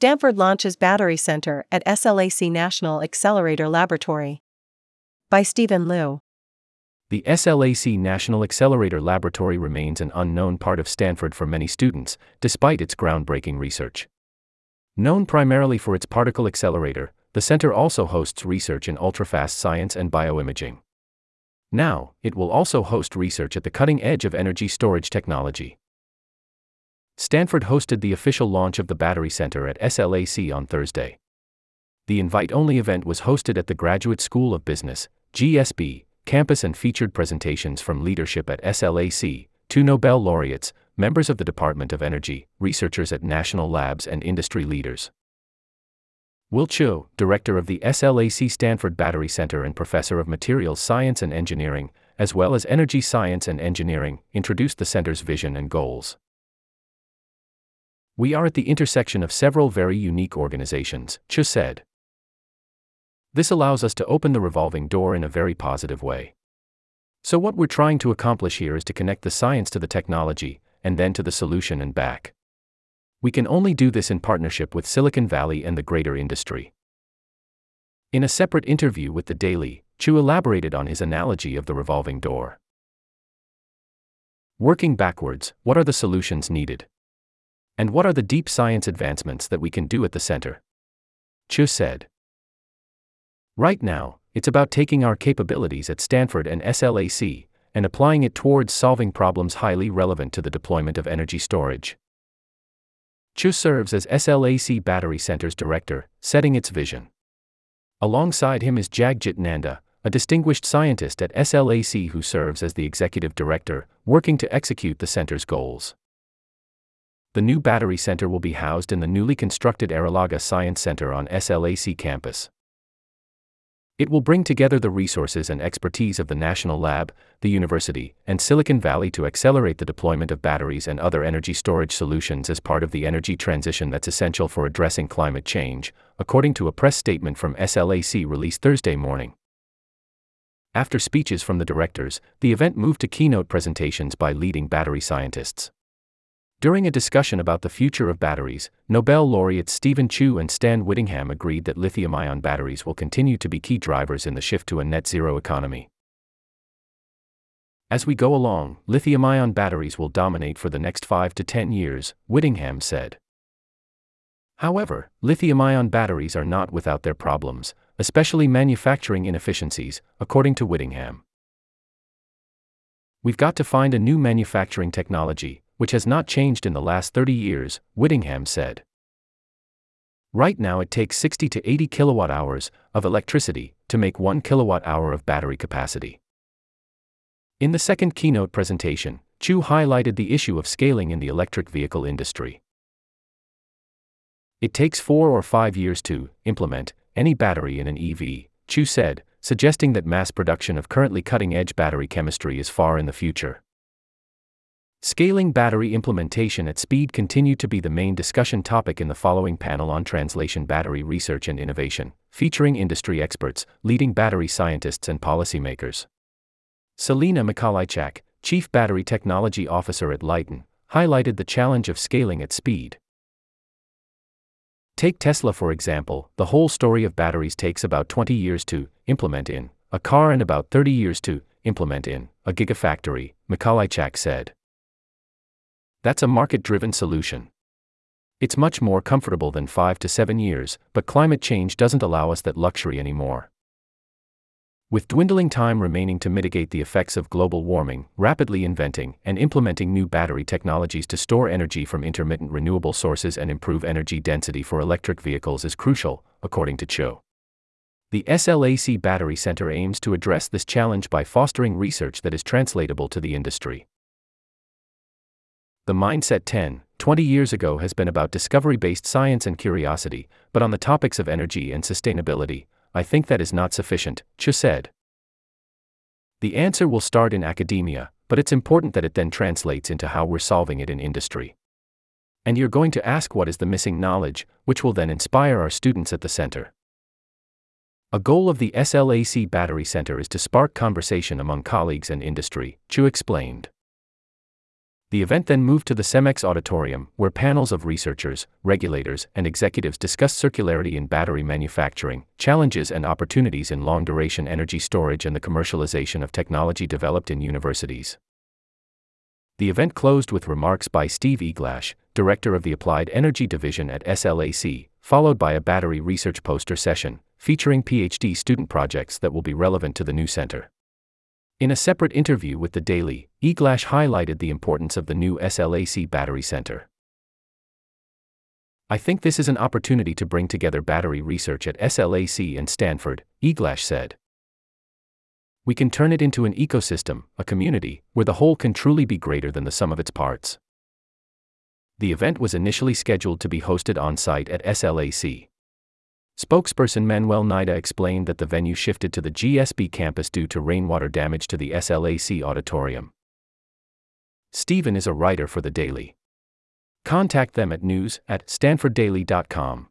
Stanford launches Battery Center at SLAC National Accelerator Laboratory. By Stephen Liu. The SLAC National Accelerator Laboratory remains an unknown part of Stanford for many students, despite its groundbreaking research. Known primarily for its particle accelerator, the center also hosts research in ultrafast science and bioimaging. Now, it will also host research at the cutting edge of energy storage technology. Stanford hosted the official launch of the Battery Center at SLAC on Thursday. The invite only event was hosted at the Graduate School of Business, GSB, campus and featured presentations from leadership at SLAC, two Nobel laureates, members of the Department of Energy, researchers at national labs, and industry leaders. Will Chueh, director of the SLAC Stanford Battery Center and professor of materials science and engineering, as well as energy science and engineering, introduced the center's vision and goals. We are at the intersection of several very unique organizations, Chueh said. This allows us to open the revolving door in a very positive way. So, what we're trying to accomplish here is to connect the science to the technology, and then to the solution and back. We can only do this in partnership with Silicon Valley and the greater industry. In a separate interview with The Daily, Chueh elaborated on his analogy of the revolving door. Working backwards, what are the solutions needed? And what are the deep science advancements that we can do at the center? Chueh said. Right now, it's about taking our capabilities at Stanford and SLAC and applying it towards solving problems highly relevant to the deployment of energy storage. Chueh serves as SLAC Battery Center's director, setting its vision. Alongside him is Jagjit Nanda, a distinguished scientist at SLAC who serves as the executive director, working to execute the center's goals. The new Battery Center will be housed in the newly constructed Arrillaga Science Center on SLAC campus. It will bring together the resources and expertise of the National Lab, the university, and Silicon Valley to accelerate the deployment of batteries and other energy storage solutions as part of the energy transition that's essential for addressing climate change, according to a press statement from SLAC released Thursday morning. After speeches from the directors, the event moved to keynote presentations by leading battery scientists. During a discussion about the future of batteries, Nobel laureates Stephen Chu and Stan Whittingham agreed that lithium ion batteries will continue to be key drivers in the shift to a net zero economy. As we go along, lithium ion batteries will dominate for the next 5 to 10 years, Whittingham said. However, lithium ion batteries are not without their problems, especially manufacturing inefficiencies, according to Whittingham. We've got to find a new manufacturing technology, which has not changed in the last 30 years, Whittingham said. Right now it takes 60 to 80 kilowatt hours of electricity to make 1 kilowatt hour of battery capacity. In the second keynote presentation, Chu highlighted the issue of scaling in the electric vehicle industry. It takes 4 or 5 years to implement any battery in an EV, Chu said, suggesting that mass production of currently cutting edge battery chemistry is far in the future. Scaling battery implementation at speed continued to be the main discussion topic in the following panel on translation battery research and innovation, featuring industry experts, leading battery scientists, and policymakers. Celina Mikolajczak, Chief Battery Technology Officer at Lyten, highlighted the challenge of scaling at speed. Take Tesla for example, the whole story of batteries takes about 20 years to implement in a car and about 30 years to implement in a gigafactory, Mikolajczak said. That's a market driven solution. It's much more comfortable than 5 to 7 years, but climate change doesn't allow us that luxury anymore. With dwindling time remaining to mitigate the effects of global warming, rapidly inventing and implementing new battery technologies to store energy from intermittent renewable sources and improve energy density for electric vehicles is crucial, according to Chu. The SLAC Battery Center aims to address this challenge by fostering research that is translatable to the industry. The mindset 10, 20 years ago has been about discovery based science and curiosity, but on the topics of energy and sustainability, I think that is not sufficient, Chueh said. The answer will start in academia, but it's important that it then translates into how we're solving it in industry. And you're going to ask what is the missing knowledge, which will then inspire our students at the center. A goal of the SLAC Battery Center is to spark conversation among colleagues and industry, Chueh explained. The event then moved to the CEMEX auditorium, where panels of researchers, regulators, and executives discussed circularity in battery manufacturing, challenges and opportunities in long duration energy storage, and the commercialization of technology developed in universities. The event closed with remarks by Steve Eglash, Director of the Applied Energy Division at SLAC, followed by a battery research poster session, featuring PhD student projects that will be relevant to the new center. In a separate interview with the Daily, Eglash highlighted the importance of the new SLAC Battery Center. I think this is an opportunity to bring together battery research at SLAC and Stanford, Eglash said. We can turn it into an ecosystem, a community, where the whole can truly be greater than the sum of its parts. The event was initially scheduled to be hosted on site at SLAC. Spokesperson Manuel Gnida explained that the venue shifted to the GSB campus due to rainwater damage to the SLAC auditorium. Stephen is a writer for The Daily. Contact them at news at stanforddaily.com.